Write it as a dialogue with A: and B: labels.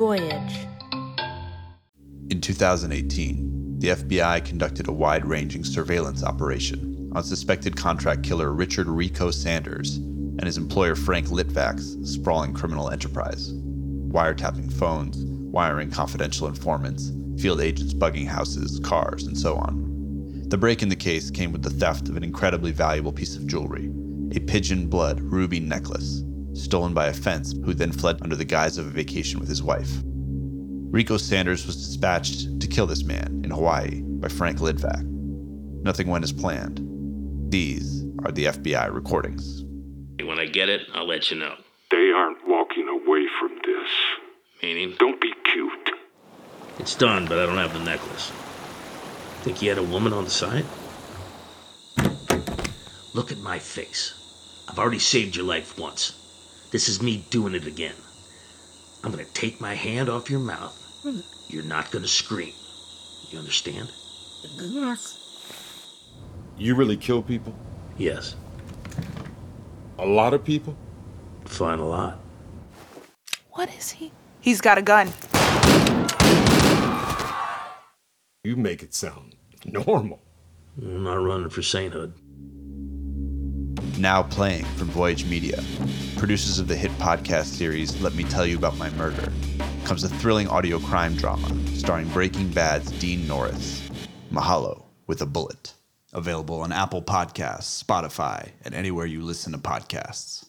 A: Voyage.
B: In 2018, the FBI conducted a wide ranging surveillance operation on suspected contract killer Richard Rico Sanders and his employer Frank Litvak's sprawling criminal enterprise. Wiretapping phones, wiring confidential informants, field agents bugging houses, cars, and so on. The break in the case came with the theft of an incredibly valuable piece of jewelry a pigeon blood ruby necklace, stolen by a fence who then fled under the guise of a vacation with his wife. Rico Sanders was dispatched to kill this man in Hawaii by Frank Litvak. Nothing went as planned. These are the FBI recordings.
C: When I get it, I'll let you know.
D: They aren't walking away from this.
C: Meaning?
D: Don't be cute.
C: It's done, but I don't have the necklace. Think he had a woman on the side? Look at my face. I've already saved your life once. This is me doing it again. I'm gonna take my hand off your mouth. You're not gonna scream. You understand?
A: Yes.
E: You really kill people?
C: Yes.
E: A lot of people?
C: Fine a lot.
F: What is he? He's got a gun.
E: You make it sound normal.
C: I'm not running for sainthood.
B: Now playing from Voyage Media, producers of the hit podcast series Let Me Tell You About My Murder, comes a thrilling audio crime drama starring Breaking Bad's Dean Norris, Mahalo with a Bullet. Available on Apple Podcasts, Spotify, and anywhere you listen to podcasts.